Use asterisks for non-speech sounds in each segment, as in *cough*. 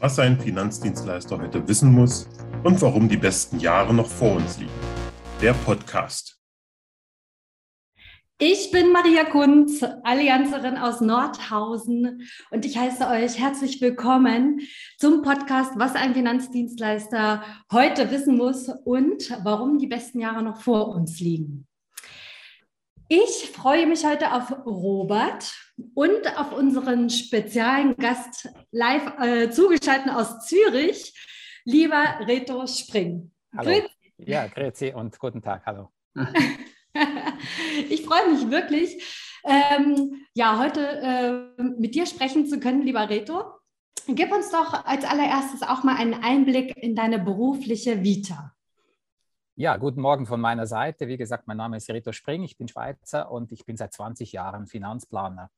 was ein Finanzdienstleister heute wissen muss und warum die besten Jahre noch vor uns liegen. Der Podcast. Ich bin Maria Kunz, Allianzerin aus Nordhausen und ich heiße euch herzlich willkommen zum Podcast Was ein Finanzdienstleister heute wissen muss und warum die besten Jahre noch vor uns liegen. Ich freue mich heute auf Robert und auf unseren speziellen Gast live äh, zugeschaltet aus Zürich, lieber Reto Spring. Hallo. Grüezi. Ja, grüezi und guten Tag. Hallo. *laughs* ich freue mich wirklich, ähm, ja, heute äh, mit dir sprechen zu können, lieber Reto. Gib uns doch als allererstes auch mal einen Einblick in deine berufliche Vita. Ja, guten Morgen von meiner Seite. Wie gesagt, mein Name ist Reto Spring, ich bin Schweizer und ich bin seit 20 Jahren Finanzplaner.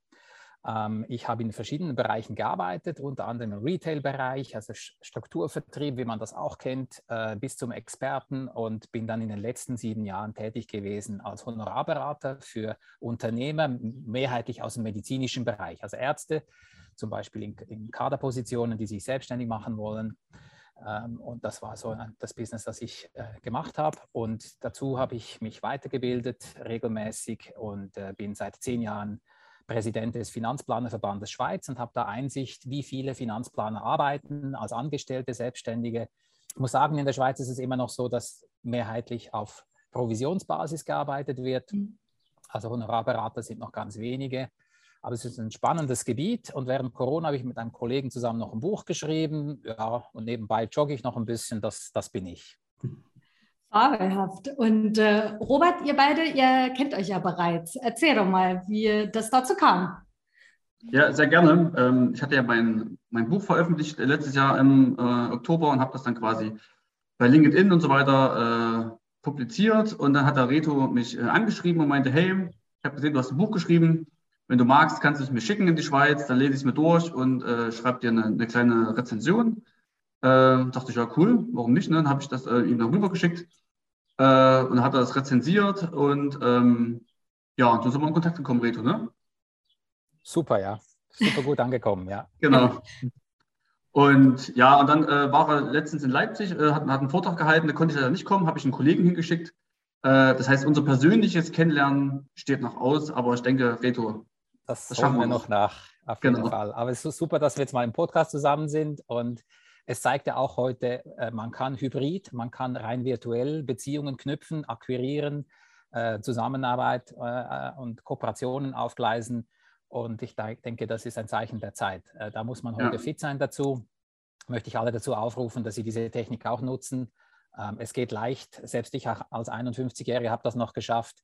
Ähm, ich habe in verschiedenen Bereichen gearbeitet, unter anderem im Retail-Bereich, also Strukturvertrieb, wie man das auch kennt, äh, bis zum Experten und bin dann in den letzten sieben Jahren tätig gewesen als Honorarberater für Unternehmer, mehrheitlich aus dem medizinischen Bereich, also Ärzte, zum Beispiel in, Kaderpositionen, die sich selbstständig machen wollen und das war so das Business, das ich äh, gemacht habe. Und dazu habe ich mich weitergebildet regelmäßig und äh, bin seit zehn Jahren Präsident des Finanzplanerverbandes Schweiz und habe da Einsicht, wie viele Finanzplaner arbeiten als Angestellte, Selbstständige. Ich muss sagen, in der Schweiz ist es immer noch so, dass mehrheitlich auf Provisionsbasis gearbeitet wird. Mhm. Also Honorarberater sind noch ganz wenige. Aber es ist ein spannendes Gebiet und während Corona habe ich mit einem Kollegen zusammen noch ein Buch geschrieben. Ja, und nebenbei jogge ich noch ein bisschen. Das, das bin ich. Fabelhaft. Und äh, Robert, ihr beide, ihr kennt euch ja bereits. Erzähl doch mal, wie das dazu kam. Ja, sehr gerne. Ähm, ich hatte ja mein, mein Buch veröffentlicht äh, letztes Jahr im äh, Oktober und habe das dann quasi bei LinkedIn und so weiter äh, publiziert. Und dann hat der Reto mich äh, angeschrieben und meinte, hey, ich habe gesehen, du hast ein Buch geschrieben wenn du magst, kannst du es mir schicken in die Schweiz, dann lese ich es mir durch und äh, schreibe dir eine, eine, kleine Rezension. Äh, dachte ich, ja, cool, warum nicht? Ne? Dann habe ich das äh, ihm dann rübergeschickt äh, und dann hat er das rezensiert und ähm, ja, und so sind wir in Kontakt gekommen, Reto, ne? Super, ja. Super gut angekommen, ja. Genau. Und ja, und dann äh, war er letztens in Leipzig, äh, hat, hat, einen Vortrag gehalten, da konnte ich leider nicht kommen, habe ich einen Kollegen hingeschickt. Äh, das heißt, unser persönliches Kennenlernen steht noch aus, aber ich denke, Reto, das, das schauen wir noch nach, auf jeden genau. Fall. Aber es ist super, dass wir jetzt mal im Podcast zusammen sind und es zeigt ja auch heute, äh, man kann hybrid, man kann rein virtuell Beziehungen knüpfen, akquirieren, äh, Zusammenarbeit äh, und Kooperationen aufgleisen. Und ich denke, das ist ein Zeichen der Zeit. Da muss man heute ja. fit sein dazu. Möchte ich alle dazu aufrufen, dass sie diese Technik auch nutzen. Ähm, es geht leicht. Selbst ich als 51-Jähriger habe das noch geschafft.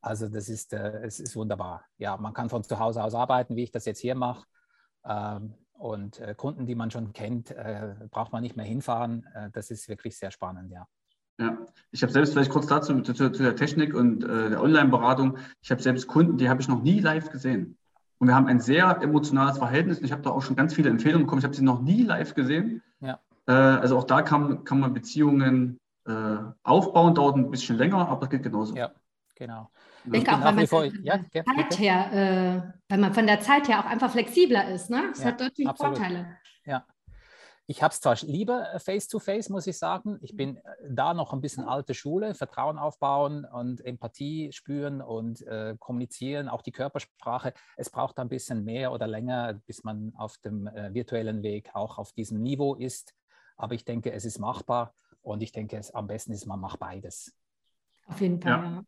Also das ist, äh, es ist wunderbar. Ja, man kann von zu Hause aus arbeiten, wie ich das jetzt hier mache. Ähm, und äh, Kunden, die man schon kennt, äh, braucht man nicht mehr hinfahren. Äh, das ist wirklich sehr spannend, ja. Ja, ich habe selbst vielleicht kurz dazu zu, zu der Technik und äh, der Online-Beratung. Ich habe selbst Kunden, die habe ich noch nie live gesehen. Und wir haben ein sehr emotionales Verhältnis. Ich habe da auch schon ganz viele Empfehlungen bekommen. Ich habe sie noch nie live gesehen. Ja. Äh, also auch da kann, kann man Beziehungen äh, aufbauen, dauert ein bisschen länger, aber das geht genauso. Ja, genau. Ich denke auch, weil man, vor, ja, Zeit her, äh, weil man von der Zeit her auch einfach flexibler ist. Ne? Das ja, hat natürlich absolut. Vorteile. Ja. Ich habe es zwar lieber face-to-face, -face, muss ich sagen. Ich bin da noch ein bisschen alte Schule, Vertrauen aufbauen und Empathie spüren und äh, kommunizieren, auch die Körpersprache. Es braucht ein bisschen mehr oder länger, bis man auf dem äh, virtuellen Weg auch auf diesem Niveau ist. Aber ich denke, es ist machbar und ich denke, es, am besten ist, man macht beides. Auf jeden Fall. Ja.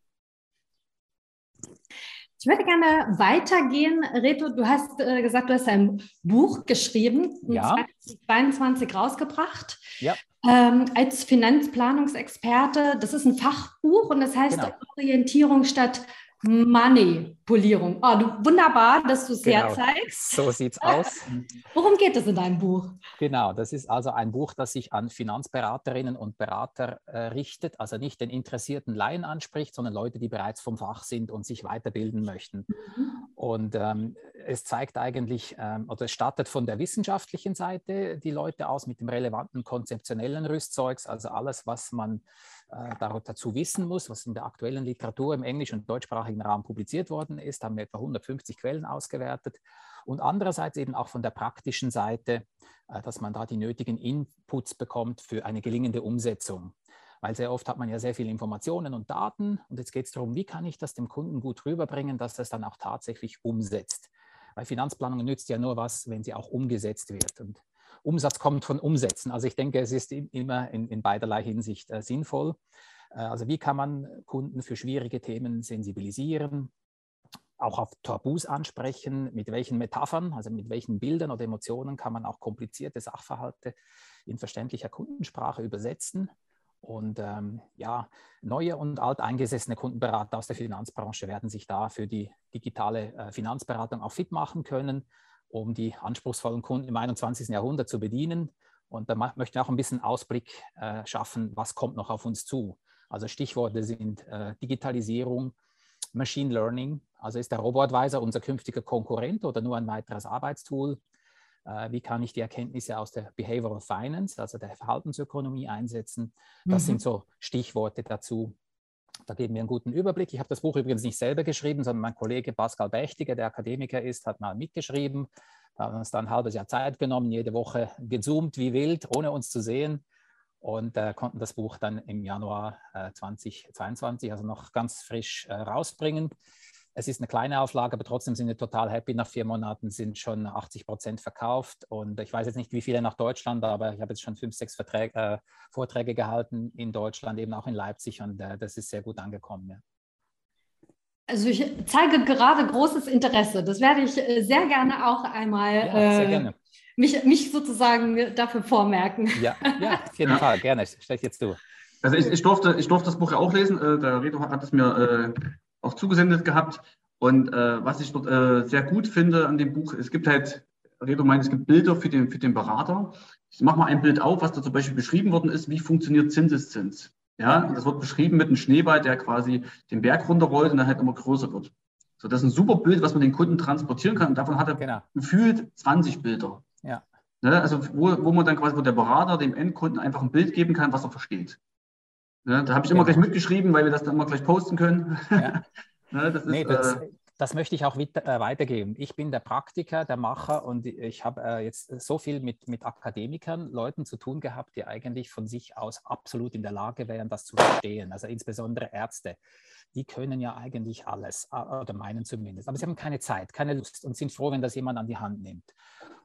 Ich würde gerne weitergehen. Reto, du hast äh, gesagt, du hast ein Buch geschrieben, ja. 2022 rausgebracht. Ja. Ähm, als Finanzplanungsexperte. Das ist ein Fachbuch und das heißt genau. Orientierung statt Manipulierung. Oh, du, wunderbar, dass du es genau. herzeigst. So sieht es *laughs* aus. Worum geht es in deinem Buch? Genau, das ist also ein Buch, das sich an Finanzberaterinnen und Berater äh, richtet, also nicht den interessierten Laien anspricht, sondern Leute, die bereits vom Fach sind und sich weiterbilden möchten. Mhm. Und ähm, es zeigt eigentlich, ähm, oder es startet von der wissenschaftlichen Seite die Leute aus mit dem relevanten konzeptionellen Rüstzeugs, also alles, was man äh, dazu wissen muss, was in der aktuellen Literatur im englisch- und deutschsprachigen Raum publiziert worden ist, haben wir etwa 150 Quellen ausgewertet. Und andererseits eben auch von der praktischen Seite, äh, dass man da die nötigen Inputs bekommt für eine gelingende Umsetzung. Weil sehr oft hat man ja sehr viele Informationen und Daten und jetzt geht es darum, wie kann ich das dem Kunden gut rüberbringen, dass er es dann auch tatsächlich umsetzt. Weil Finanzplanung nützt ja nur was, wenn sie auch umgesetzt wird. Und Umsatz kommt von Umsetzen. Also ich denke, es ist immer in, in beiderlei Hinsicht äh, sinnvoll. Äh, also wie kann man Kunden für schwierige Themen sensibilisieren? auch auf Tabus ansprechen, mit welchen Metaphern, also mit welchen Bildern oder Emotionen kann man auch komplizierte Sachverhalte in verständlicher Kundensprache übersetzen. Und ähm, ja, neue und alteingesessene Kundenberater aus der Finanzbranche werden sich da für die digitale äh, Finanzberatung auch fit machen können, um die anspruchsvollen Kunden im 21. Jahrhundert zu bedienen. Und da möchten wir auch ein bisschen Ausblick äh, schaffen, was kommt noch auf uns zu. Also Stichworte sind äh, Digitalisierung, Machine Learning, also ist der Robo-Advisor unser künftiger Konkurrent oder nur ein weiteres Arbeitstool? Äh, wie kann ich die Erkenntnisse aus der Behavioral Finance, also der Verhaltensökonomie einsetzen? Das mhm. sind so Stichworte dazu. Da geben wir einen guten Überblick. Ich habe das Buch übrigens nicht selber geschrieben, sondern mein Kollege Pascal Bächtiger, der Akademiker ist, hat mal mitgeschrieben. Da haben wir uns dann ein halbes Jahr Zeit genommen, jede Woche gezoomt wie wild, ohne uns zu sehen und äh, konnten das Buch dann im Januar äh, 2022, also noch ganz frisch äh, rausbringen. Es ist eine kleine Auflage, aber trotzdem sind wir total happy. Nach vier Monaten sind schon 80 Prozent verkauft. Und ich weiß jetzt nicht, wie viele nach Deutschland, aber ich habe jetzt schon fünf, sechs Verträge, äh, Vorträge gehalten in Deutschland, eben auch in Leipzig. Und äh, das ist sehr gut angekommen. Ja. Also ich zeige gerade großes Interesse. Das werde ich äh, sehr gerne auch einmal ja, sehr gerne. Mich, mich sozusagen dafür vormerken. Ja, ja auf jeden *laughs* Fall, gerne. Stell jetzt du. Also ich, ich, durfte, ich durfte das Buch ja auch lesen. Äh, der Reto hat es mir auch zugesendet gehabt. Und äh, was ich dort äh, sehr gut finde an dem Buch, es gibt halt, Redo meint, es gibt Bilder für den, für den Berater. Ich mache mal ein Bild auf, was da zum Beispiel beschrieben worden ist, wie funktioniert Zinseszins. Ja, das wird beschrieben mit einem Schneeball, der quasi den Berg runterrollt und dann halt immer größer wird. So, das ist ein super Bild, was man den Kunden transportieren kann. Und davon hat er genau. gefühlt 20 Bilder. Ja. Ne, also wo, wo man dann quasi, wo der Berater dem Endkunden einfach ein Bild geben kann, was er versteht. Ne, da habe ich immer gleich mitgeschrieben, weil wir das dann immer gleich posten können. Ja. *laughs* ne, das, ist, nee, das, äh, das, möchte ich auch äh, weitergeben. Ich bin der Praktiker, der Macher und ich habe äh, jetzt so viel mit, mit Akademikern, Leuten zu tun gehabt, die eigentlich von sich aus absolut in der Lage wären, das zu verstehen. Also insbesondere Ärzte. Die können ja eigentlich alles, oder meinen zumindest. Aber sie haben keine Zeit, keine Lust und sind froh, wenn das jemand an die Hand nimmt.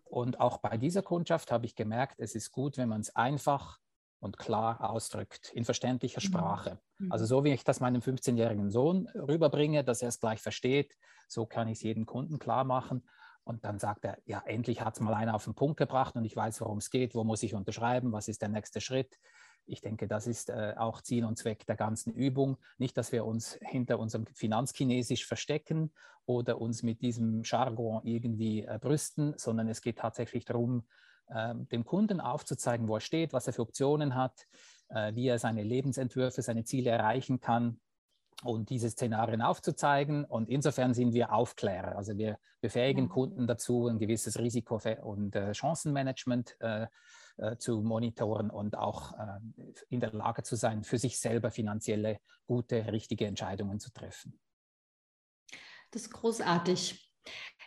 Und auch bei dieser Kundschaft habe ich gemerkt, es ist gut, wenn man es einfach und klar ausdrückt, in verständlicher mhm. Sprache. Mhm. Also so wie ich das meinem 15-jährigen Sohn rüberbringe, dass er es gleich versteht, so kann ich es jedem Kunden klar machen. Und dann sagt er, ja, endlich hat es mal einer auf den Punkt gebracht und ich weiß, worum es geht, wo muss ich unterschreiben, was ist der nächste Schritt. Ich denke, das ist äh, auch Ziel und Zweck der ganzen Übung. Nicht, dass wir uns hinter unserem Finanzchinesisch verstecken oder uns mit diesem Jargon irgendwie äh, brüsten, sondern es geht tatsächlich darum, dem Kunden aufzuzeigen, wo er steht, was er für Optionen hat, äh, wie er seine Lebensentwürfe, seine Ziele erreichen kann und diese Szenarien aufzuzeigen. Und insofern sind wir Aufklärer. Also wir befähigen Kunden dazu, ein gewisses Risiko- und äh, Chancenmanagement äh, zu monitoren und auch in der Lage zu sein, für sich selber finanzielle, gute, richtige Entscheidungen zu treffen. Das ist großartig.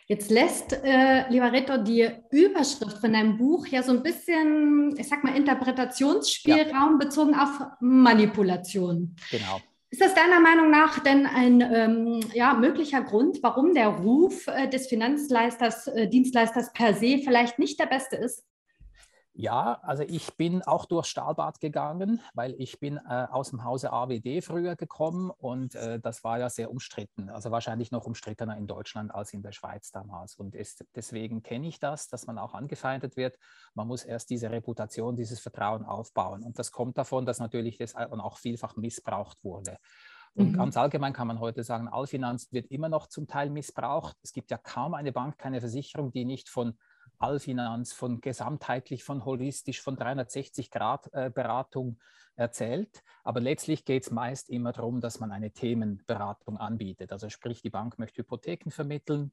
Jetzt lässt, äh, lieber Reto, die Überschrift von deinem Buch ja so ein bisschen, ich sag mal, Interpretationsspielraum ja. bezogen auf Manipulation. Genau. Ist das deiner Meinung nach denn ein ähm, ja, möglicher Grund, warum der Ruf äh, des Finanzleisters, äh, Dienstleisters per se vielleicht nicht der beste ist? Ja, also ich bin auch durchs Stahlbad gegangen, weil ich bin äh, aus dem Hause AWD früher gekommen und äh, das war ja sehr umstritten, also wahrscheinlich noch umstrittener in Deutschland als in der Schweiz damals. Und ist, deswegen kenne ich das, dass man auch angefeindet wird. Man muss erst diese Reputation, dieses Vertrauen aufbauen. Und das kommt davon, dass natürlich das auch vielfach missbraucht wurde. Und mhm. ganz allgemein kann man heute sagen, Allfinanz wird immer noch zum Teil missbraucht. Es gibt ja kaum eine Bank, keine Versicherung, die nicht von Allfinanz, von gesamtheitlich, von holistisch, von 360-Grad-Beratung äh, erzählt. Aber letztlich geht es meist immer darum, dass man eine Themenberatung anbietet. Also sprich, die Bank möchte Hypotheken vermitteln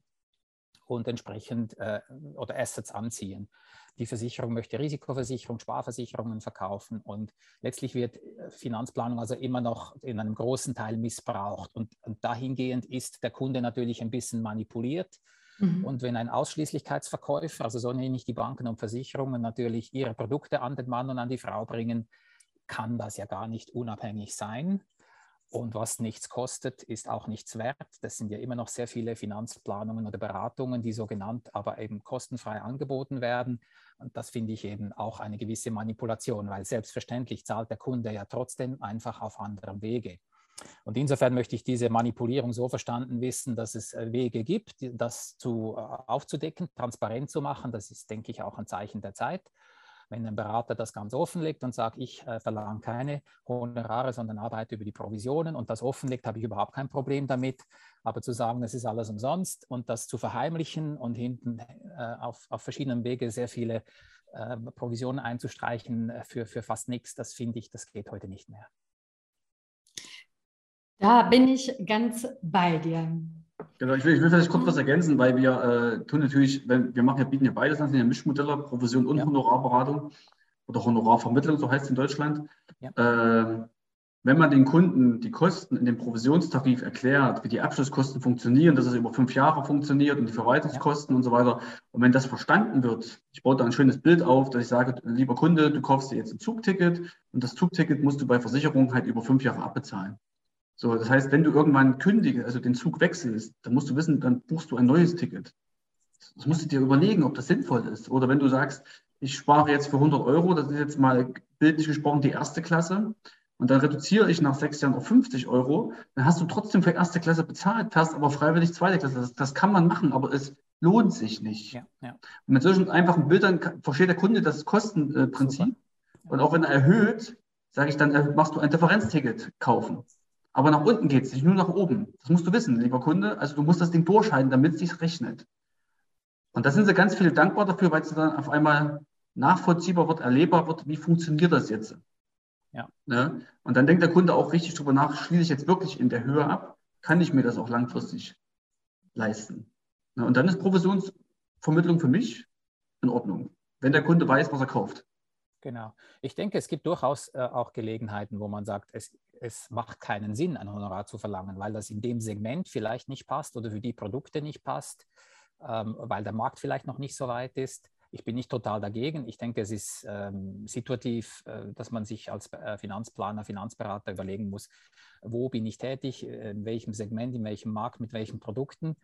und entsprechend äh, oder Assets anziehen. Die Versicherung möchte Risikoversicherung, Sparversicherungen verkaufen und letztlich wird äh, Finanzplanung also immer noch in einem großen Teil missbraucht. Und, und dahingehend ist der Kunde natürlich ein bisschen manipuliert Mhm. Und wenn ein Ausschließlichkeitsverkäufer, also so nenne ich die Banken und Versicherungen, natürlich ihre Produkte an den Mann und an die Frau bringen, kann das ja gar nicht unabhängig sein. Und was nichts kostet, ist auch nichts wert. Das sind ja immer noch sehr viele Finanzplanungen oder Beratungen, die so genannt, aber eben kostenfrei angeboten werden. Und das finde ich eben auch eine gewisse Manipulation, weil selbstverständlich zahlt der Kunde ja trotzdem einfach auf anderem Wege. Und insofern möchte ich diese Manipulierung so verstanden wissen, dass es äh, Wege gibt, das zu, äh, aufzudecken, transparent zu machen. Das ist, denke ich, auch ein Zeichen der Zeit. Wenn ein Berater das ganz offenlegt und sagt, ich äh, verlange keine Honorare, sondern arbeite über die Provisionen und das offenlegt, habe ich überhaupt kein Problem damit. Aber zu sagen, es ist alles umsonst und das zu verheimlichen und hinten äh, auf, auf verschiedenen Wege sehr viele äh, Provisionen einzustreichen äh, für, für fast nichts, das finde ich, das geht heute nicht mehr. Da bin ich ganz bei dir. Genau, ich will, ich will vielleicht kurz was ergänzen, weil wir äh, tun natürlich, wenn, wir machen ja, bieten ja beides an, sind ja Mischmodelle, Provision und ja. Honorarberatung oder Honorarvermittlung, so heißt es in Deutschland. Ja. Äh, wenn man den Kunden die Kosten in dem Provisionstarif erklärt, wie die Abschlusskosten funktionieren, dass es über fünf Jahre funktioniert und die Verwaltungskosten ja. und so weiter, und wenn das verstanden wird, ich baue da ein schönes Bild auf, dass ich sage, lieber Kunde, du kaufst dir jetzt ein Zugticket und das Zugticket musst du bei Versicherung halt über fünf Jahre abbezahlen. So, das heißt, wenn du irgendwann kündigst, also den Zug wechselst, dann musst du wissen, dann buchst du ein neues Ticket. Das musst du dir überlegen, ob das sinnvoll ist. Oder wenn du sagst, ich spare jetzt für 100 Euro, das ist jetzt mal bildlich gesprochen die erste Klasse, und dann reduziere ich nach sechs Jahren auf 50 Euro, dann hast du trotzdem für erste Klasse bezahlt, fährst aber freiwillig zweite Klasse. Das, das kann man machen, aber es lohnt sich nicht. Ja, ja. Und mit solchen einfachen Bildern versteht der Kunde das Kostenprinzip. Super. Und auch wenn er erhöht, sage ich dann, äh, machst du ein Differenzticket kaufen. Aber nach unten geht es nicht, nur nach oben. Das musst du wissen, lieber Kunde. Also du musst das Ding durchhalten, damit es sich rechnet. Und da sind sie ganz viele dankbar dafür, weil es dann auf einmal nachvollziehbar wird, erlebbar wird, wie funktioniert das jetzt. Ja. Ne? Und dann denkt der Kunde auch richtig drüber nach, schließe ich jetzt wirklich in der Höhe ab, kann ich mir das auch langfristig leisten. Ne? Und dann ist Provisionsvermittlung für mich in Ordnung, wenn der Kunde weiß, was er kauft. Genau. Ich denke, es gibt durchaus äh, auch Gelegenheiten, wo man sagt, es, es macht keinen Sinn, ein Honorar zu verlangen, weil das in dem Segment vielleicht nicht passt oder für die Produkte nicht passt, ähm, weil der Markt vielleicht noch nicht so weit ist. Ich bin nicht total dagegen. Ich denke, es ist ähm, situativ, äh, dass man sich als äh, Finanzplaner, Finanzberater überlegen muss, wo bin ich tätig, in welchem Segment, in welchem Markt, mit welchen Produkten.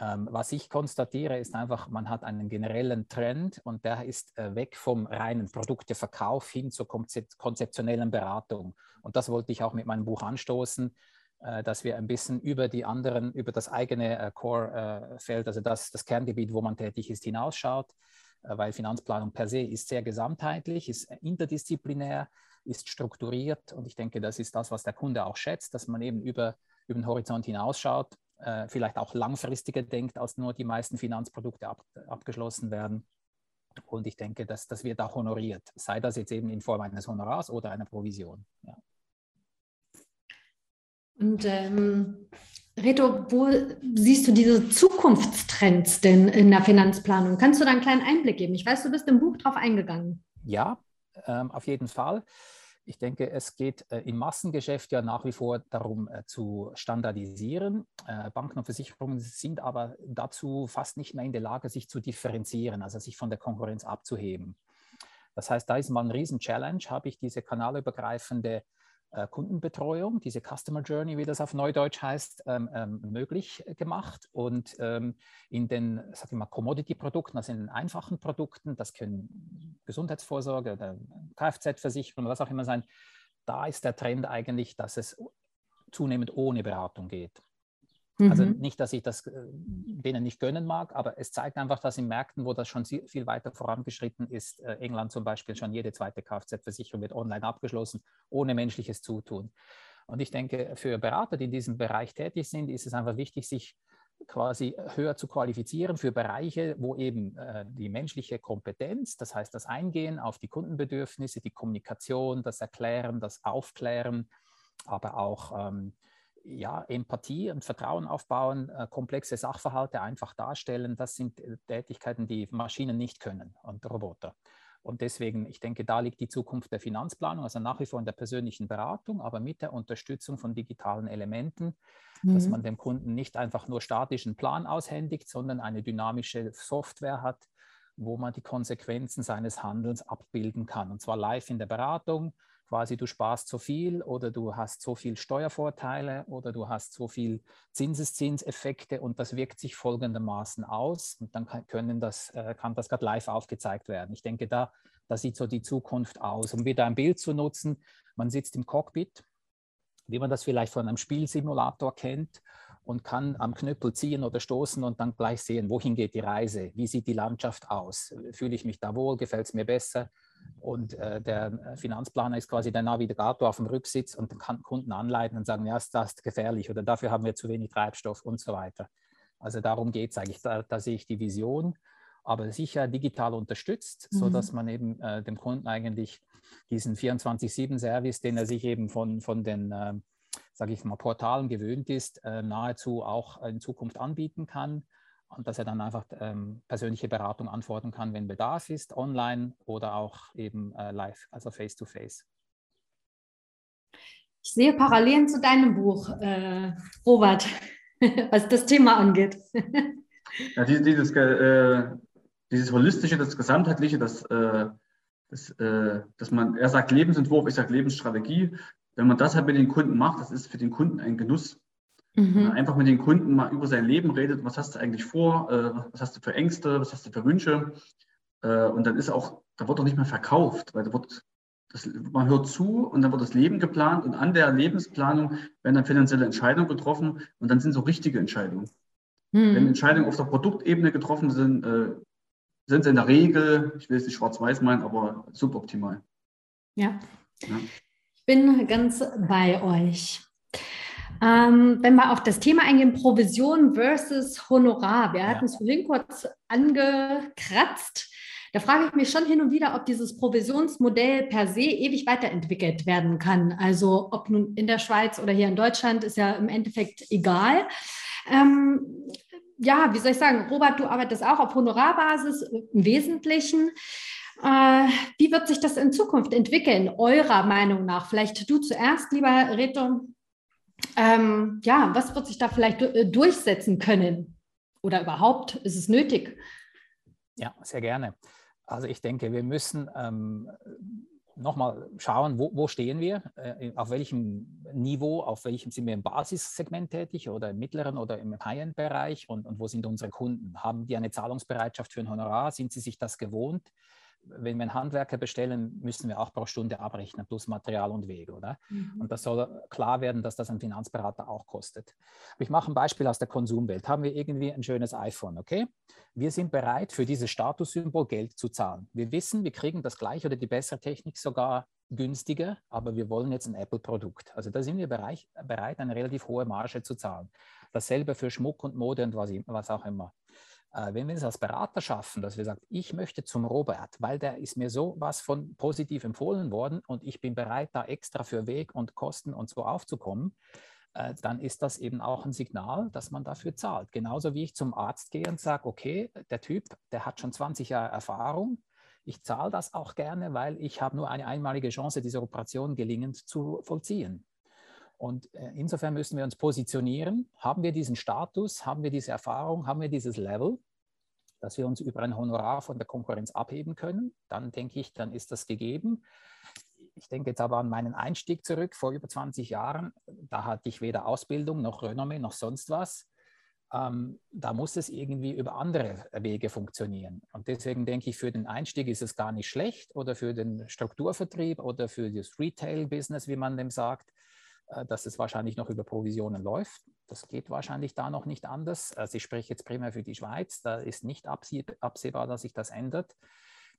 Ähm, was ich konstatiere, ist einfach, man hat einen generellen Trend und der ist äh, weg vom reinen Produkteverkauf hin zur konzeptionellen Beratung. Und das wollte ich auch mit meinem Buch anstoßen, äh, dass wir ein bisschen über die anderen, über das eigene äh, Core-Feld, also das, das Kerngebiet, wo man tätig ist, hinausschaut, weil Finanzplanung per se ist sehr gesamtheitlich, ist interdisziplinär, ist strukturiert. Und ich denke, das ist das, was der Kunde auch schätzt, dass man eben über, über den Horizont hinausschaut äh, vielleicht auch langfristiger denkt, als nur die meisten Finanzprodukte ab, abgeschlossen werden. Und ich denke, dass das wird auch honoriert, sei das jetzt eben in Form eines Honorars oder einer Provision. Ja. Und ähm, Reto, wo siehst du diese Zukunftstrends denn in der Finanzplanung? Kannst du da einen kleinen Einblick geben? Ich weiß, du bist im Buch drauf eingegangen. Ja, ähm, auf jeden Fall. Ich denke, es geht äh, im Massengeschäft ja nach wie vor darum äh, zu standardisieren. Äh, Banken und Versicherungen sind aber dazu fast nicht mehr in der Lage, sich zu differenzieren, also sich von der Konkurrenz abzuheben. Das heißt, da ist mal ein Riesen-Challenge, habe ich diese kanalübergreifende Kundenbetreuung, diese Customer Journey, wie das auf Neudeutsch heißt, ähm, ähm, möglich gemacht. Und ähm, in den sag ich mal, Commodity-Produkten, also in den einfachen Produkten, das können Gesundheitsvorsorge oder Kfz-Versicherung, was auch immer sein, da ist der Trend eigentlich, dass es zunehmend ohne Beratung geht. Also mhm. nicht, dass ich das äh, denen nicht gönnen mag, aber es zeigt einfach, dass in Märkten, wo das schon viel weiter vorangeschritten ist, äh, England zum Beispiel, schon jede zweite Kfz-Versicherung wird online abgeschlossen, ohne menschliches Zutun. Und ich denke, für Berater, die in diesem Bereich tätig sind, ist es einfach wichtig, sich quasi höher zu qualifizieren für Bereiche, wo eben äh, die menschliche Kompetenz, das heißt das Eingehen auf die Kundenbedürfnisse, die Kommunikation, das Erklären, das Aufklären, aber auch ähm, ja, Empathie und Vertrauen aufbauen, äh, komplexe Sachverhalte einfach darstellen, das sind äh, Tätigkeiten, die Maschinen nicht können und Roboter. Und deswegen, ich denke, da liegt die Zukunft der Finanzplanung, also nach wie vor in der persönlichen Beratung, aber mit der Unterstützung von digitalen Elementen, mhm. dass man dem Kunden nicht einfach nur statischen Plan aushändigt, sondern eine dynamische Software hat, wo man die Konsequenzen seines Handelns abbilden kann. Und zwar live in der Beratung, quasi du sparst so viel oder du hast so viel Steuervorteile oder du hast so viel Zinseszinseffekte und das wirkt sich folgendermaßen aus und dann kann, können das, äh, kann das gerade live aufgezeigt werden. Ich denke, da, da sieht so die Zukunft aus. Um wieder ein Bild zu nutzen, man sitzt im Cockpit, wie man das vielleicht von einem Spielsimulator kennt und kann am Knüppel ziehen oder stoßen und dann gleich sehen, wohin geht die Reise, wie sieht die Landschaft aus, fühle ich mich da wohl, gefällt es mir besser und äh, der Finanzplaner ist quasi der Navigator auf dem Rücksitz und kann Kunden anleiten und sagen, ja, ist das gefährlich oder dafür haben wir zu wenig Treibstoff und so weiter. Also darum geht es eigentlich. Da, da, sehe ich die Vision, aber sicher digital unterstützt, mhm. sodass man eben äh, dem Kunden eigentlich diesen 24-7-Service, den er sich eben von, von den, äh, sage ich mal, Portalen gewöhnt ist, äh, nahezu auch in Zukunft anbieten kann und dass er dann einfach ähm, persönliche Beratung antworten kann, wenn Bedarf ist, online oder auch eben äh, live, also face-to-face. Ich sehe Parallelen zu deinem Buch, äh, Robert, *laughs* was das Thema angeht. ja, dieses, dieses, äh, dieses holistische, das gesamtheitliche, das, äh, das, äh, dass man, er sagt Lebensentwurf, ich sage Lebensstrategie. Wenn man das halt mit den Kunden macht, das ist für den Kunden ein Genuss. Mhm. Einfach mit den Kunden mal über sein Leben redet, was hast du eigentlich vor, äh, was hast du für Ängste, was hast du für Wünsche. Äh, und dann ist auch, da wird auch nicht mehr verkauft, weil da wird, das, man hört zu und dann wird das Leben geplant und an der Lebensplanung werden dann finanzielle Entscheidungen getroffen und dann sind so richtige Entscheidungen. Mhm. Wenn Entscheidungen auf der Produktebene getroffen sind, äh, sind sie in der Regel, ich will es nicht schwarz-weiß meinen, aber suboptimal. Ja. ja. Ich bin ganz bei euch. Ähm, wenn wir auf das Thema eingehen, Provision versus Honorar. Wir ja. hatten es vorhin kurz angekratzt. Da frage ich mich schon hin und wieder, ob dieses Provisionsmodell per se ewig weiterentwickelt werden kann. Also ob nun in der Schweiz oder hier in Deutschland, ist ja im Endeffekt egal. Ähm, ja, wie soll ich sagen, Robert, du arbeitest auch auf Honorarbasis im Wesentlichen. Äh, wie wird sich das in Zukunft entwickeln, eurer Meinung nach? Vielleicht du zuerst, lieber Reto. Ähm, ja, was wird sich da vielleicht äh, durchsetzen können? Oder überhaupt ist es nötig? Ja, sehr gerne. Also ich denke, wir müssen ähm, nochmal schauen, wo, wo, stehen wir, äh, auf welchem Niveau, auf welchem sind wir im Basissegment tätig oder im mittleren oder im High-End-Bereich und, und wo sind unsere Kunden? Haben die eine Zahlungsbereitschaft für ein Honorar? Sind sie sich das gewohnt? Wenn wir einen Handwerker bestellen, müssen wir auch pro Stunde abrechnen, plus Material und Wege, oder? Mhm. Und das soll klar werden, dass das ein Finanzberater auch kostet. Ich mache ein Beispiel aus der Konsumwelt. Haben wir irgendwie ein schönes iPhone, okay? Wir sind bereit, für dieses Statussymbol Geld zu zahlen. Wir wissen, wir kriegen das gleiche oder die bessere Technik sogar günstiger, aber wir wollen jetzt ein Apple-Produkt. Also da sind wir bereit, bereit, eine relativ hohe Marge zu zahlen. Dasselbe für Schmuck und Mode und was, was auch immer. Äh, wenn wir es als Berater schaffen, dass wir sagen, ich möchte zum Robert, weil der ist mir so was von positiv empfohlen worden und ich bin bereit, da extra für Weg und Kosten und so aufzukommen, äh, dann ist das eben auch ein Signal, dass man dafür zahlt. Genauso wie ich zum Arzt gehe und sage, okay, der Typ, der hat schon 20 Jahre Erfahrung, ich zahle das auch gerne, weil ich habe nur eine einmalige Chance, diese Operation gelingend zu vollziehen. Und äh, insofern müssen wir uns positionieren. Haben wir diesen Status, haben wir diese Erfahrung, haben wir dieses Level, dass wir uns über ein Honorar von der Konkurrenz abheben können, dann denke ich, dann ist das gegeben. Ich denke jetzt aber an meinen Einstieg zurück vor über 20 Jahren. Da hatte ich weder Ausbildung noch Renommee noch sonst was. Ähm, da muss es irgendwie über andere Wege funktionieren. Und deswegen denke ich, für den Einstieg ist es gar nicht schlecht oder für den Strukturvertrieb oder für das Retail-Business, wie man dem sagt, dass es wahrscheinlich noch über Provisionen läuft. Das geht wahrscheinlich da noch nicht anders. Also ich spreche jetzt primär für die Schweiz. Da ist nicht absehbar, dass sich das ändert.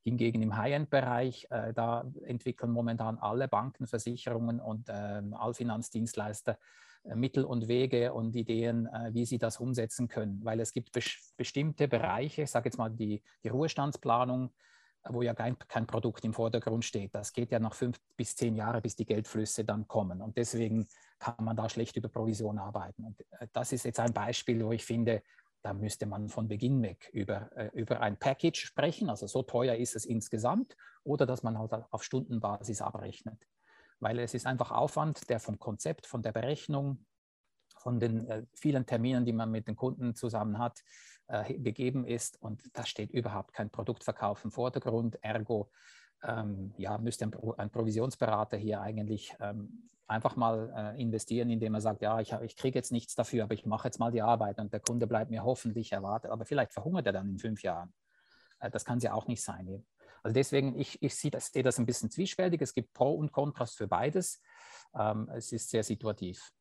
Hingegen im High-End-Bereich, äh, da entwickeln momentan alle Banken, Versicherungen und äh, Allfinanzdienstleister äh, Mittel und Wege und Ideen, äh, wie sie das umsetzen können. Weil es gibt bes bestimmte Bereiche, ich sage jetzt mal die, die Ruhestandsplanung, wo ja kein, kein Produkt im Vordergrund steht. Das geht ja nach fünf bis zehn Jahre, bis die Geldflüsse dann kommen. Und deswegen kann man da schlecht über Provision arbeiten. Und äh, das ist jetzt ein Beispiel, wo ich finde, da müsste man von Beginn weg über, äh, über ein Package sprechen, also so teuer ist es insgesamt, oder dass man halt auf Stundenbasis abrechnet. Weil es ist einfach Aufwand, der vom Konzept, von der Berechnung, von den äh, vielen Terminen, die man mit den Kunden zusammen hat, äh, gegeben ist. Und da steht überhaupt kein Produktverkauf im Vordergrund. Ergo ähm, ja, müsste ein, Pro ein, Provisionsberater hier eigentlich ähm, einfach mal äh, investieren, indem er sagt, ja, ich, ich kriege jetzt nichts dafür, aber ich mache jetzt mal die Arbeit und der Kunde bleibt mir hoffentlich erwartet, aber vielleicht verhungert er dann in fünf Jahren. Äh, das kann es ja auch nicht sein. Also deswegen, ich, ich sehe das, sehe das ein bisschen zwiespältig. Es gibt Pro und Kontrast für beides. Ähm, es ist sehr situativ.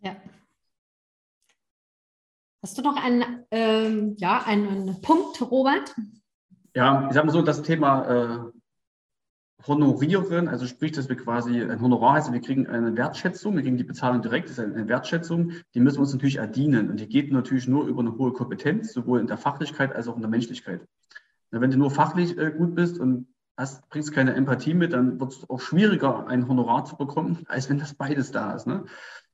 Ja. Hast du noch einen, ähm, ja, einen Punkt, Robert? Ja, ich sage mal so, das Thema äh, honorieren, also sprich, dass wir quasi ein Honorar heißt, wir kriegen eine Wertschätzung, wir kriegen die Bezahlung direkt, das ist eine Wertschätzung, die müssen wir uns natürlich erdienen und die geht natürlich nur über eine hohe Kompetenz, sowohl in der Fachlichkeit als auch in der Menschlichkeit. Wenn du nur fachlich äh, gut bist und hast, bringst keine Empathie mit, dann wird es auch schwieriger, ein Honorar zu bekommen, *laughs* als wenn das beides da ist. Ne?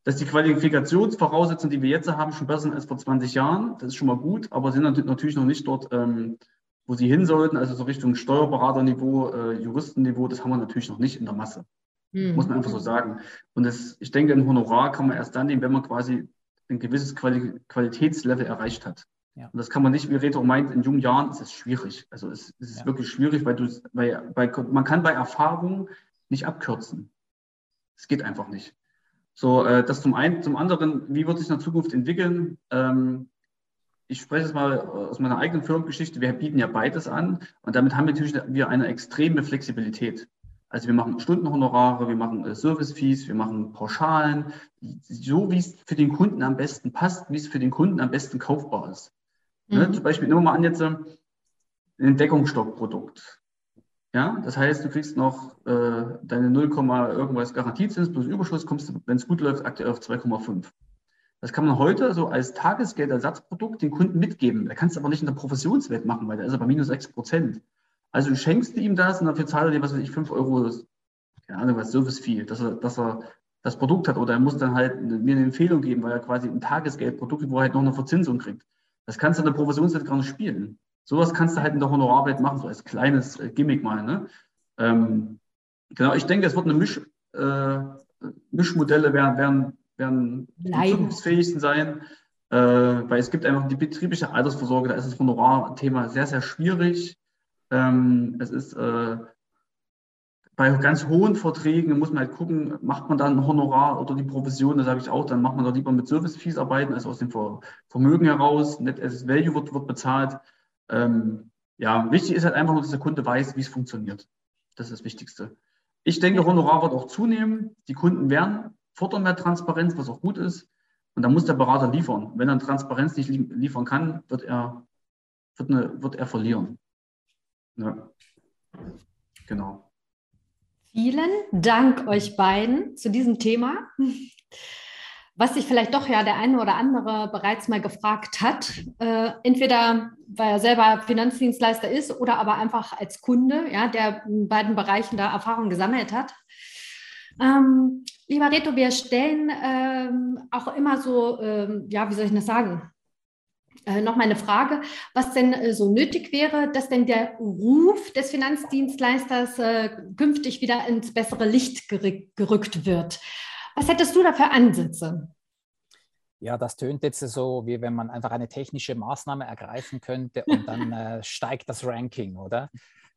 Dass die Qualifikationsvoraussetzungen, die wir jetzt haben, schon besser sind als vor 20 Jahren, das ist schon mal gut, aber sind natürlich noch nicht dort, ähm, wo sie hin sollten, also so Richtung Steuerberaterniveau, äh, Juristenniveau, das haben wir natürlich noch nicht in der Masse. Mhm. Muss man einfach so sagen. Und das, ich denke, ein Honorar kann man erst dann nehmen, wenn man quasi ein gewisses Quali Qualitätslevel erreicht hat. Ja. Und das kann man nicht, wie Reto meint, in jungen Jahren ist es schwierig. Also es, es ist ja. wirklich schwierig, weil du, weil, weil man kann bei Erfahrung nicht abkürzen. Es geht einfach nicht. So, äh, das zum einen. Zum anderen, wie wird sich in der Zukunft entwickeln? Ähm, ich spreche jetzt mal aus meiner eigenen Firmengeschichte, wir bieten ja beides an und damit haben wir natürlich wir eine extreme Flexibilität. Also wir machen Stundenhonorare, wir machen äh, Service-Fees, wir machen Pauschalen, so wie es für den Kunden am besten passt, wie es für den Kunden am besten kaufbar ist. Ne, mhm. Ne? Zum Beispiel, nehmen wir mal an jetzt äh, ein Deckungsstockprodukt. Ja, das heißt, du kriegst noch äh, deine 0, irgendwas Garantiezins plus Überschuss, kommst du, wenn es gut läuft, aktuell auf 2,5. Das kann man heute so als Tagesgeldersatzprodukt den Kunden mitgeben. Da kannst du aber nicht in der Professionswelt machen, weil da ist er bei minus 6 Prozent. Also du schenkst ihm das und dafür zahlt er dir, was weiß ich, 5 Euro, keine Ahnung, was Service-Fee, dass er, dass er das Produkt hat. Oder er muss dann halt mir eine Empfehlung geben, weil er quasi ein Tagesgeldprodukt, wo er halt noch eine Verzinsung kriegt. Das kannst du in der Professionswelt gar nicht spielen. Sowas kannst du halt in der Honorarwelt machen, so als kleines äh, Gimmick mal. Ne? Ähm, genau, ich denke, es wird eine Misch, äh, Mischmodelle werden, werden werden die zukunftsfähigsten sein, äh, weil es gibt einfach die betriebliche Altersvorsorge, da ist das Honorarthema sehr, sehr schwierig. Ähm, es ist äh, bei ganz hohen Verträgen muss man halt gucken, macht man dann ein Honorar oder die Provision, da sage ich auch, dann macht man doch lieber mit Service-Fees arbeiten, als aus dem Vermögen heraus. Net as Value wird, wird bezahlt. Ähm, ja, wichtig ist halt einfach nur, dass der Kunde weiß, wie es funktioniert. Das ist das Wichtigste. Ich denke, Honorar wird auch zunehmen. Die Kunden werden fordern mehr Transparenz, was auch gut ist. Und da muss der Berater liefern. Wenn er Transparenz nicht liefern kann, wird er, wird eine, wird er verlieren. Ja. Genau. Vielen Dank euch beiden zu diesem Thema. Was sich vielleicht doch ja der eine oder andere bereits mal gefragt hat, äh, entweder weil er selber Finanzdienstleister ist oder aber einfach als Kunde, ja, der in beiden Bereichen da Erfahrung gesammelt hat. Ähm, lieber Reto, wir stellen ähm, auch immer so, ähm, ja, wie soll ich das sagen? Äh, noch mal eine Frage, was denn äh, so nötig wäre, dass denn der Ruf des Finanzdienstleisters äh, künftig wieder ins bessere Licht gerückt wird. Was hättest du da für Ansätze? Ja, das tönt jetzt so, wie wenn man einfach eine technische Maßnahme ergreifen könnte und dann *laughs* äh, steigt das Ranking, oder?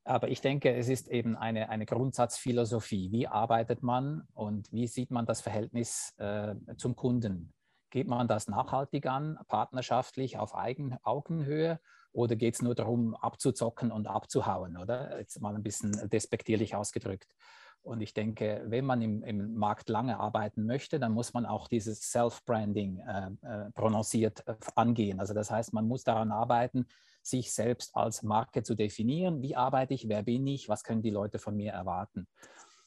Aber ich denke, es ist eben eine, eine Grundsatzphilosophie. Wie arbeitet man und wie sieht man das Verhältnis äh, zum Kunden? Geht man das nachhaltig an, partnerschaftlich auf Eigen Augenhöhe oder geht es nur darum, abzuzocken und abzuhauen, oder? Jetzt mal ein bisschen despektierlich ausgedrückt. Und ich denke, wenn man im, im Markt lange arbeiten möchte, dann muss man auch dieses Self-Branding äh, äh, prononciert äh, angehen. Also das heißt, man muss daran arbeiten, sich selbst als Marke zu definieren. Wie arbeite ich? Wer bin ich? Was können die Leute von mir erwarten?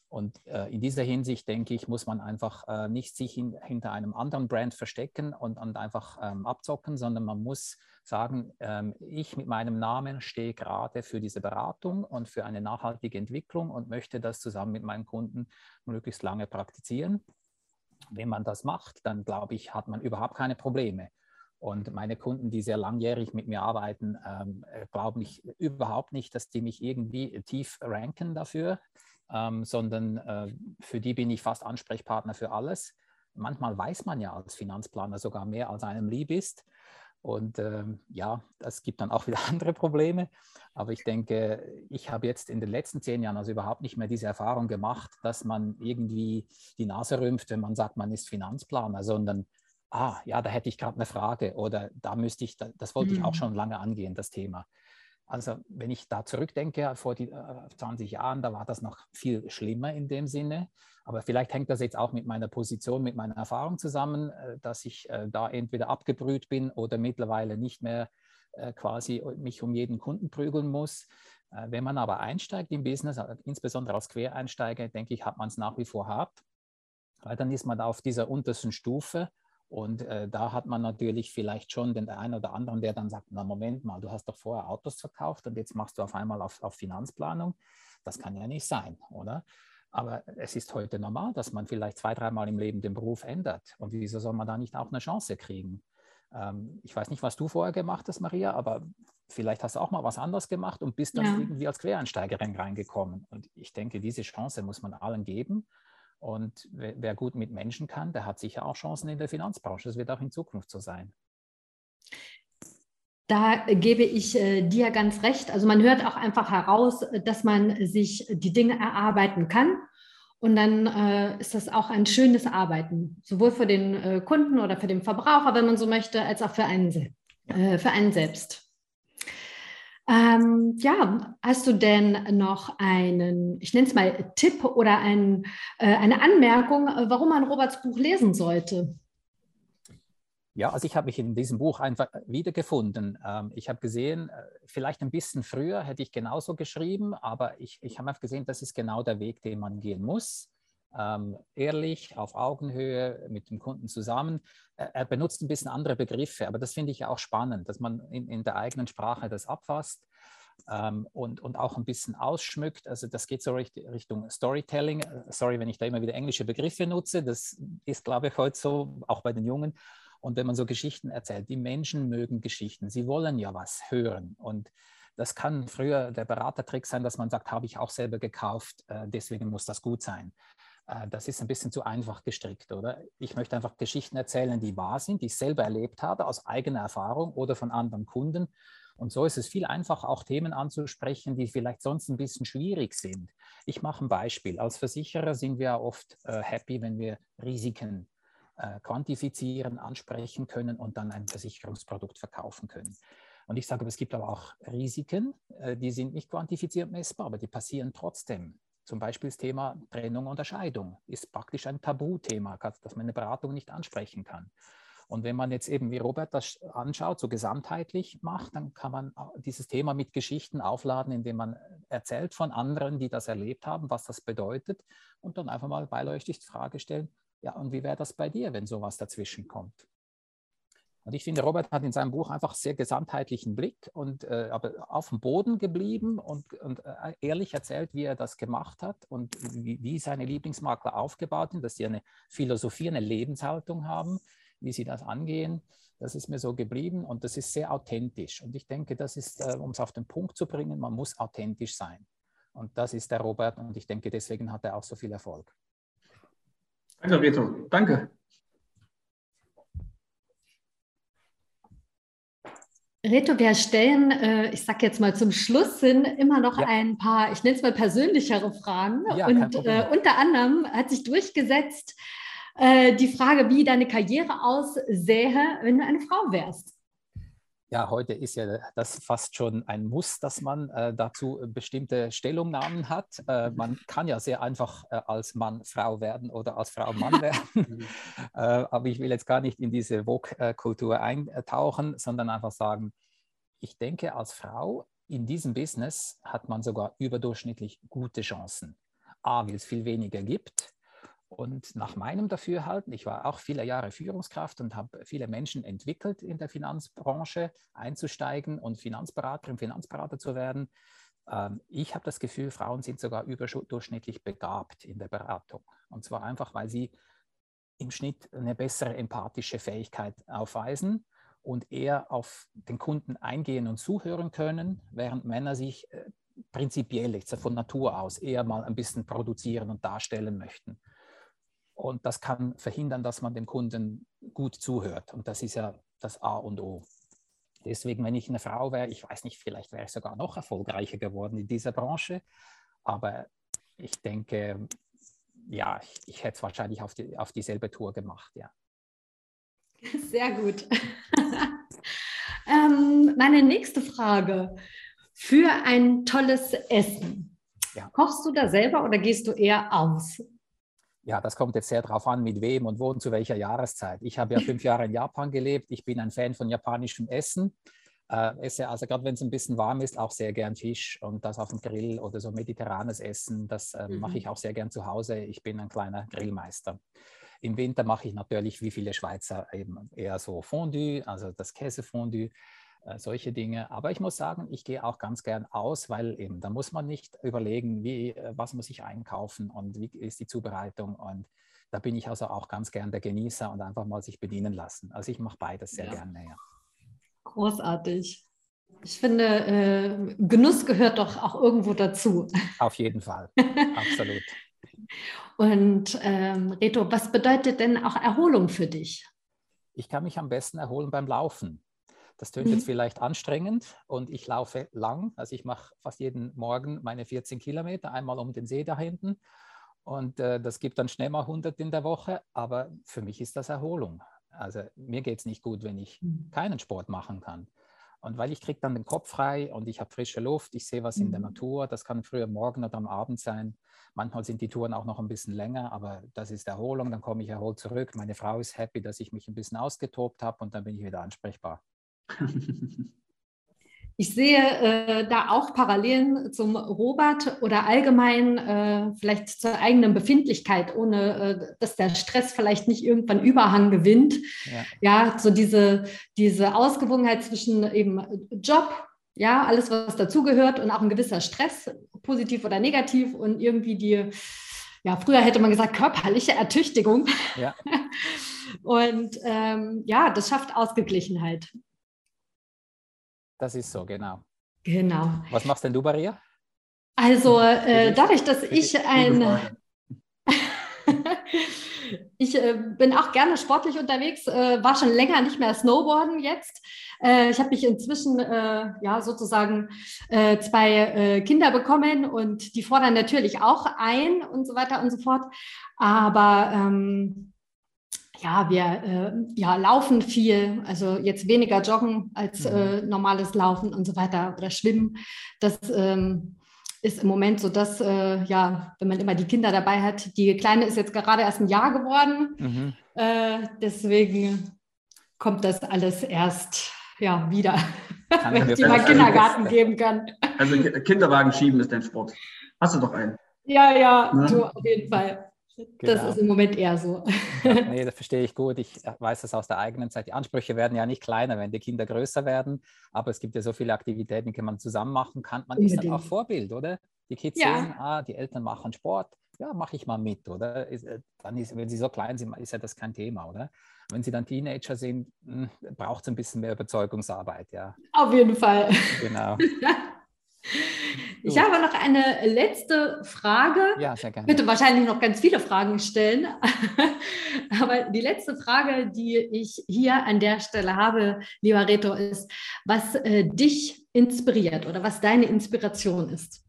Und äh, in dieser Hinsicht, denke ich, muss man einfach äh, nicht sich in, hinter einem anderen Brand verstecken und, und einfach ähm, abzocken, sondern man muss sagen, ähm, ich mit meinem Namen stehe gerade für diese Beratung und für eine nachhaltige Entwicklung und möchte das zusammen mit meinen Kunden möglichst lange praktizieren. Wenn man das macht, dann glaube ich, hat man überhaupt keine Probleme. Und meine Kunden, die sehr langjährig mit mir arbeiten, ähm, glauben ich überhaupt nicht, dass die mich irgendwie tief ranken dafür, ähm, sondern äh, für die bin ich fast Ansprechpartner für alles. Manchmal weiß man ja als Finanzplaner sogar mehr, als einem lieb ist. Und ähm, ja, das gibt dann auch wieder *laughs* andere Probleme. Aber ich denke, ich habe jetzt in den letzten zehn Jahren also überhaupt nicht mehr diese Erfahrung gemacht, dass man irgendwie die Nase rümpft, wenn man sagt, man ist Finanzplaner, sondern, ah, ja, da hätte ich gerade eine Frage oder da müsste ich, das wollte mhm. ich auch mhm. schon lange angehen, das Thema. Also wenn ich da zurückdenke, vor die, äh, 20 Jahren, da war das noch viel schlimmer in dem Sinne. Aber vielleicht hängt das jetzt auch mit meiner Position, mit meiner Erfahrung zusammen, äh, dass ich äh, da entweder abgebrüht bin oder mittlerweile nicht mehr äh, quasi mich um jeden Kunden prügeln muss. Äh, wenn man aber einsteigt im Business, äh, insbesondere als Quereinsteiger, denke ich, hat man es nach wie vor hart, weil dann ist man auf dieser untersten Stufe und äh, da hat man natürlich vielleicht schon den einen oder anderen, der dann sagt, na Moment mal, du hast doch vorher Autos verkauft und jetzt machst du auf einmal auf, auf Finanzplanung. Das kann ja nicht sein, oder? Aber es ist heute normal, dass man vielleicht zwei, dreimal im Leben den Beruf ändert. Und wieso soll man da nicht auch eine Chance kriegen? Ähm, ich weiß nicht, was du vorher gemacht hast, Maria, aber vielleicht hast du auch mal was anderes gemacht und bist dann ja. irgendwie als Quereinsteigerin reingekommen. Und ich denke, diese Chance muss man allen geben. Und wer, wer gut mit Menschen kann, der hat sicher auch Chancen in der Finanzbranche. Das wird auch in Zukunft so sein. Da gebe ich äh, dir ganz recht. Also man hört auch einfach heraus, dass man sich die Dinge erarbeiten kann. Und dann äh, ist das auch ein schönes Arbeiten, sowohl für den äh, Kunden oder für den Verbraucher, wenn man so möchte, als auch für einen, äh, für einen selbst. Ähm, ja, hast du denn noch einen, ich nenne es mal Tipp oder ein, äh, eine Anmerkung, warum man Roberts Buch lesen sollte? Ja, also ich habe mich in diesem Buch einfach wiedergefunden. Ähm, ich habe gesehen, äh, vielleicht ein bisschen früher hätte ich genauso geschrieben, aber ich, ich habe gesehen, das ist genau der Weg, den man gehen muss. Ähm, ehrlich, auf Augenhöhe, mit dem Kunden zusammen. Er, er, benutzt ein bisschen andere Begriffe, aber das finde ich auch spannend, dass man in, in der eigenen Sprache das abfasst. Ähm, und, und auch ein bisschen ausschmückt. Also das geht so Richtung Storytelling. Sorry, wenn ich da immer wieder englische Begriffe nutze. Das ist, glaube ich, heute so, auch bei den Jungen. Und wenn man so Geschichten erzählt, die Menschen mögen Geschichten, sie wollen ja was hören. Und das kann früher der Beratertrick sein, dass man sagt, habe ich auch selber gekauft, äh, deswegen muss das gut sein. Äh, das ist ein bisschen zu einfach gestrickt, oder? Ich möchte einfach Geschichten erzählen, die wahr sind, die ich selber erlebt habe, aus eigener Erfahrung oder von anderen Kunden. Und so ist es viel einfacher, auch Themen anzusprechen, die vielleicht sonst ein bisschen schwierig sind. Ich mache ein Beispiel. Als Versicherer sind wir oft äh, happy, wenn wir Risiken äh, quantifizieren, ansprechen können und dann ein Versicherungsprodukt verkaufen können. Und ich sage, es gibt aber auch Risiken, äh, die sind nicht quantifiziert messbar, aber die passieren trotzdem. Zum Beispiel das Thema Trennung und Scheidung ist praktisch ein Tabuthema, das man in der Beratung nicht ansprechen kann. Und wenn man jetzt eben, wie Robert das anschaut, so gesamtheitlich macht, dann kann man dieses Thema mit Geschichten aufladen, indem man erzählt von anderen, die das erlebt haben, was das bedeutet und dann einfach mal beileuchtig die Frage stellen, ja, und wie wäre das bei dir, wenn sowas dazwischen kommt? Und ich finde, Robert hat in seinem Buch einfach sehr gesamtheitlichen Blick und äh, aber auf dem Boden geblieben und, und äh, ehrlich erzählt, wie er das gemacht hat und wie, wie seine Lieblingsmakler aufgebaut sind, dass sie eine Philosophie, eine Lebenshaltung haben, wie sie das angehen. Das ist mir so geblieben und das ist sehr authentisch. Und ich denke, das ist, äh, um es auf den Punkt zu bringen, man muss authentisch sein. Und das ist der Robert und ich denke, deswegen hat er auch so viel Erfolg. Danke, Reto. Danke. Reto, wir stellen, äh, ich sage jetzt mal zum Schluss hin, immer noch ja. ein paar, ich nenne es mal persönlichere Fragen. Ja, und äh, unter anderem hat sich durchgesetzt äh, die Frage, wie deine Karriere aussähe, wenn du eine Frau wärst ja, heute ist ja das fast schon ein Muss, dass man äh, dazu bestimmte Stellungnahmen hat. Äh, man kann ja sehr einfach äh, als Mann Frau werden oder als Frau *laughs* Mann werden. Mhm. *laughs* Äh, aber ich will jetzt gar nicht in diese Vogue-Kultur eintauchen, sondern einfach sagen, ich denke, als Frau in diesem Business hat man sogar überdurchschnittlich gute Chancen. A, weil es viel weniger gibt und nach meinem Dafürhalten, ich war auch viele Jahre Führungskraft und habe viele Menschen entwickelt in der Finanzbranche, einzusteigen und Finanzberaterin, Finanzberater zu werden. Ähm, ich habe das Gefühl, Frauen sind sogar überdurchschnittlich begabt in der Beratung. Und zwar einfach, weil sie im Schnitt eine bessere empathische Fähigkeit aufweisen und eher auf den Kunden eingehen und zuhören können, während Männer sich äh, prinzipiell von Natur aus eher mal ein bisschen produzieren und darstellen möchten. Und das kann verhindern, dass man dem Kunden gut zuhört. Und das ist ja das A und O. Deswegen, wenn ich eine Frau wäre, ich weiß nicht, vielleicht wäre ich sogar noch erfolgreicher geworden in dieser Branche. Aber ich denke, ja, ich, ich hätte es wahrscheinlich auf, die, auf dieselbe Tour gemacht, ja. *laughs* Sehr gut. *laughs* ähm, meine nächste Frage. Für ein tolles Essen, ja. kochst du da selber oder gehst du eher aus? Ja, das kommt jetzt sehr darauf an, mit wem und wo und zu welcher Jahreszeit. Ich habe ja fünf Jahre in Japan gelebt. Ich bin ein Fan von japanischem Essen. Äh, esse also gerade wenn es ein bisschen warm ist, auch sehr gern Fisch und das auf dem Grill oder so mediterranes Essen. Das äh, mhm. mache ich auch sehr gern zu Hause. Ich bin ein kleiner Grillmeister. Im Winter mache ich natürlich wie viele Schweizer eben eher so Fondue, also das Käsefondue solche Dinge. Aber ich muss sagen, ich gehe auch ganz gern aus, weil eben da muss man nicht überlegen, wie, äh, was muss ich einkaufen und wie ist die Zubereitung. Und da bin ich also auch ganz gern der Genießer und einfach mal sich bedienen lassen. Also ich mache beides sehr ja. gerne. Ja. Großartig. Ich finde, äh, Genuss gehört doch auch irgendwo dazu. Auf jeden Fall, *laughs* absolut. Und ähm, Reto, was bedeutet denn auch Erholung für dich? Ich kann mich am besten erholen beim Laufen. Das tönt mhm. jetzt vielleicht anstrengend und ich laufe lang. Also ich mache fast jeden Morgen meine 14 Kilometer, einmal um den See da hinten. Und äh, das gibt dann schnell mal 100 in der Woche. Aber für mich ist das Erholung. Also mir geht es nicht gut, wenn ich mhm. keinen Sport machen kann. Und weil ich kriege dann den Kopf frei und ich habe frische Luft, ich sehe was in der mhm. Natur, das kann früher Morgen oder am Abend sein. Manchmal sind die Touren auch noch ein bisschen länger, aber das ist Erholung, dann komme ich erholt zurück. Meine Frau ist happy, dass ich mich ein bisschen ausgetobt habe und dann bin ich wieder ansprechbar. *laughs* Ich sehe äh, da auch Parallelen zum Robert oder allgemein äh, vielleicht zur eigenen Befindlichkeit, ohne äh, dass der Stress vielleicht nicht irgendwann Überhang gewinnt. Ja, ja so diese, diese Ausgewogenheit zwischen eben Job, ja, alles, was dazugehört und auch ein gewisser Stress, positiv oder negativ und irgendwie die, ja, früher hätte man gesagt, körperliche Ertüchtigung. Ja. *laughs* und ähm, ja, das schafft Ausgeglichenheit. Das ist so, genau. Genau. Was machst denn du, Maria? Also äh, dadurch, dass ich ein... *laughs* ich äh, bin auch gerne sportlich unterwegs, äh, war schon länger nicht mehr Snowboarden jetzt. Äh, ich habe mich inzwischen äh, ja sozusagen äh, zwei äh, Kinder bekommen und die fordern natürlich auch ein und so weiter und so fort. Aber ähm, ja, wir äh, ja, laufen viel, also jetzt weniger joggen als mhm. äh, normales Laufen und so weiter oder schwimmen. Das ähm, ist im Moment so, dass, äh, ja, wenn man immer die Kinder dabei hat, die Kleine ist jetzt gerade erst ein Jahr geworden. Mhm. Äh, deswegen kommt das alles erst ja, wieder, wenn ich die mal Kindergarten geben kann. Also Kinderwagen schieben ist dein Sport. Hast du doch einen. Ja, ja, ne? du auf jeden Fall. Genau. Das ist im Moment eher so. Ja, *laughs* nee, das verstehe ich gut. Ich weiß das aus der eigenen Zeit. Die Ansprüche werden ja nicht kleiner, wenn die Kinder größer werden. Aber es gibt ja so viele Aktivitäten, die man zusammen machen kann. Man Unbedingt. ist dann auch Vorbild, oder? Die Kids ja. sehen, ah, die Eltern machen Sport. Ja, mache ich mal mit, oder? Äh, dann ist, wenn sie so klein sind, ist ja das kein Thema, oder? Wenn sie dann Teenager sind, hm, braucht es ein bisschen mehr Überzeugungsarbeit, ja. Auf jeden Fall. Genau. *laughs* Ich habe noch eine letzte Frage. Ja, sehr gerne. Ich könnte wahrscheinlich noch ganz viele Fragen stellen. *laughs* Aber die letzte Frage, die ich hier an der Stelle habe, lieber Reto, ist, was äh, dich inspiriert oder was deine Inspiration ist.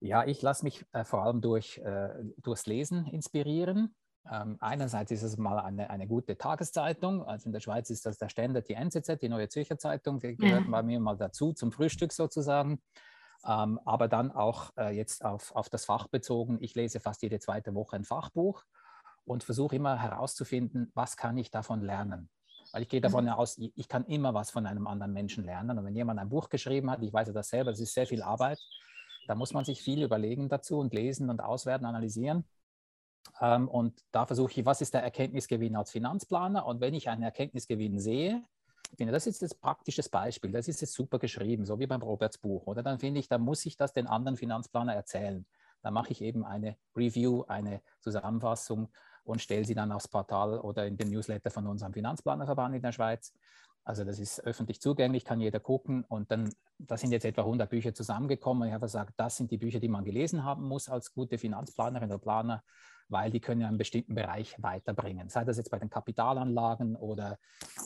Ja, ich lasse mich äh, vor allem durch, äh, durchs Lesen inspirieren. Ähm, einerseits ist es mal eine, eine gute Tageszeitung. Also in der Schweiz ist das der Standard, die NZZ, die Neue Zürcher Zeitung. Die gehört ja. bei mir mal dazu, zum Frühstück sozusagen. Ähm, aber dann auch äh, jetzt auf, auf das Fach bezogen. Ich lese fast jede zweite Woche ein Fachbuch und versuche immer herauszufinden, was kann ich davon lernen. Weil ich gehe davon mhm. aus, ich kann immer was von einem anderen Menschen lernen. Und wenn jemand ein Buch geschrieben hat, ich weiß ja das selber, das ist sehr viel Arbeit, da muss man sich viel überlegen dazu und lesen und auswerten, analysieren. Ähm, und da versuche ich, was ist der Erkenntnisgewinn als Finanzplaner? Und wenn ich einen Erkenntnisgewinn sehe, finde, das ist ein praktisches Beispiel, das ist jetzt super geschrieben, so wie beim Roberts Buch, oder? Dann finde ich, da muss ich das den anderen Finanzplaner erzählen. Da mache ich eben eine Review, eine Zusammenfassung und stelle sie dann aufs Portal oder in den Newsletter von unserem Finanzplanerverband in der Schweiz. Also das ist öffentlich zugänglich, kann jeder gucken. Und dann, da sind jetzt etwa 100 Bücher zusammengekommen. Ich habe gesagt, das sind die Bücher, die man gelesen haben muss als gute Finanzplanerin oder Planer weil die können ja einen bestimmten Bereich weiterbringen. Sei das jetzt bei den Kapitalanlagen oder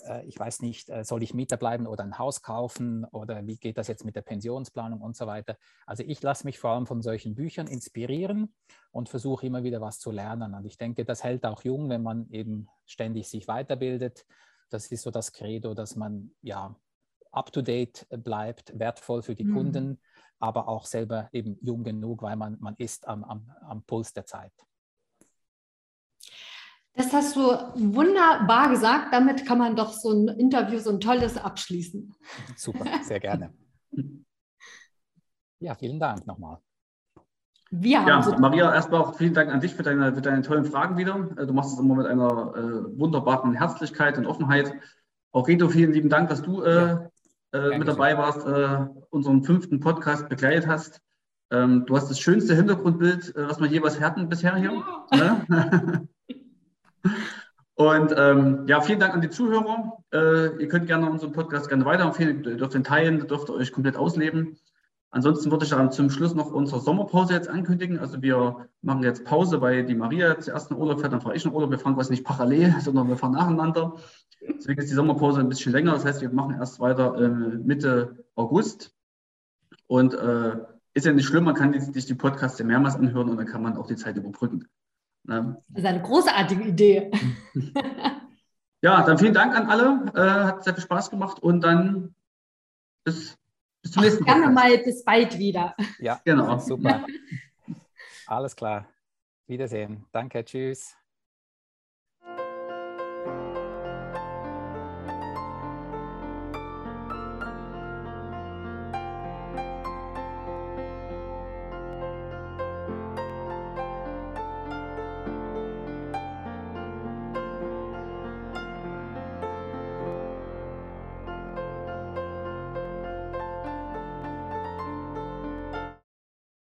äh, ich weiß nicht, äh, soll ich Mieter bleiben oder ein Haus kaufen oder wie geht das jetzt mit der Pensionsplanung und so weiter. Also ich lasse mich vor allem von solchen Büchern inspirieren und versuche immer wieder was zu lernen. Und ich denke, das hält auch jung, wenn man eben ständig sich weiterbildet. Das ist so das Credo, dass man ja up-to-date bleibt, wertvoll für die mhm. Kunden, aber auch selber eben jung genug, weil man, man ist am, am, am Puls der Zeit. Das hast du wunderbar gesagt. Damit kann man doch so ein Interview, so ein tolles abschließen. Super, sehr gerne. *laughs* Ja, vielen Dank nochmal. Wir ja, so Maria, erstmal auch vielen Dank an dich für deine, für deine tollen Fragen wieder. Äh, du machst es immer mit einer äh, wunderbaren Herzlichkeit und Offenheit. Auch Reto, vielen lieben Dank, dass du äh, äh, mit dabei warst, äh, unseren fünften Podcast begleitet hast. Ähm, du hast das schönste Hintergrundbild, äh, was wir jeweils hatten bisher hier. Ja. Ne? *laughs* Und ähm, ja, vielen Dank an die Zuhörer. Äh, ihr könnt gerne unseren Podcast gerne weiterempfehlen. Ihr dürft ihn teilen, dürft ihr euch komplett ausleben. Ansonsten würde ich dann zum Schluss noch unsere Sommerpause jetzt ankündigen. Also wir machen jetzt Pause, weil die Maria zuerst in Urlaub fährt, dann fahre ich in Urlaub. Wir fahren quasi nicht parallel, *laughs* sondern wir fahren nacheinander. Deswegen ist die Sommerpause ein bisschen länger. Das heißt, wir machen erst weiter äh, Mitte August. Und äh, ist ja nicht schlimm, man kann sich die Podcasts ja mehrmals anhören und dann kann man auch die Zeit überbrücken. Ne? Das ist eine großartige Idee. *laughs* ja, dann vielen Dank an alle. Äh, hat sehr viel Spaß gemacht und dann bis, bis zum nächsten Mal. Gerne mal bis bald wieder. Ja, genau. Super. *laughs* Alles klar. Wiedersehen. Danke. Tschüss.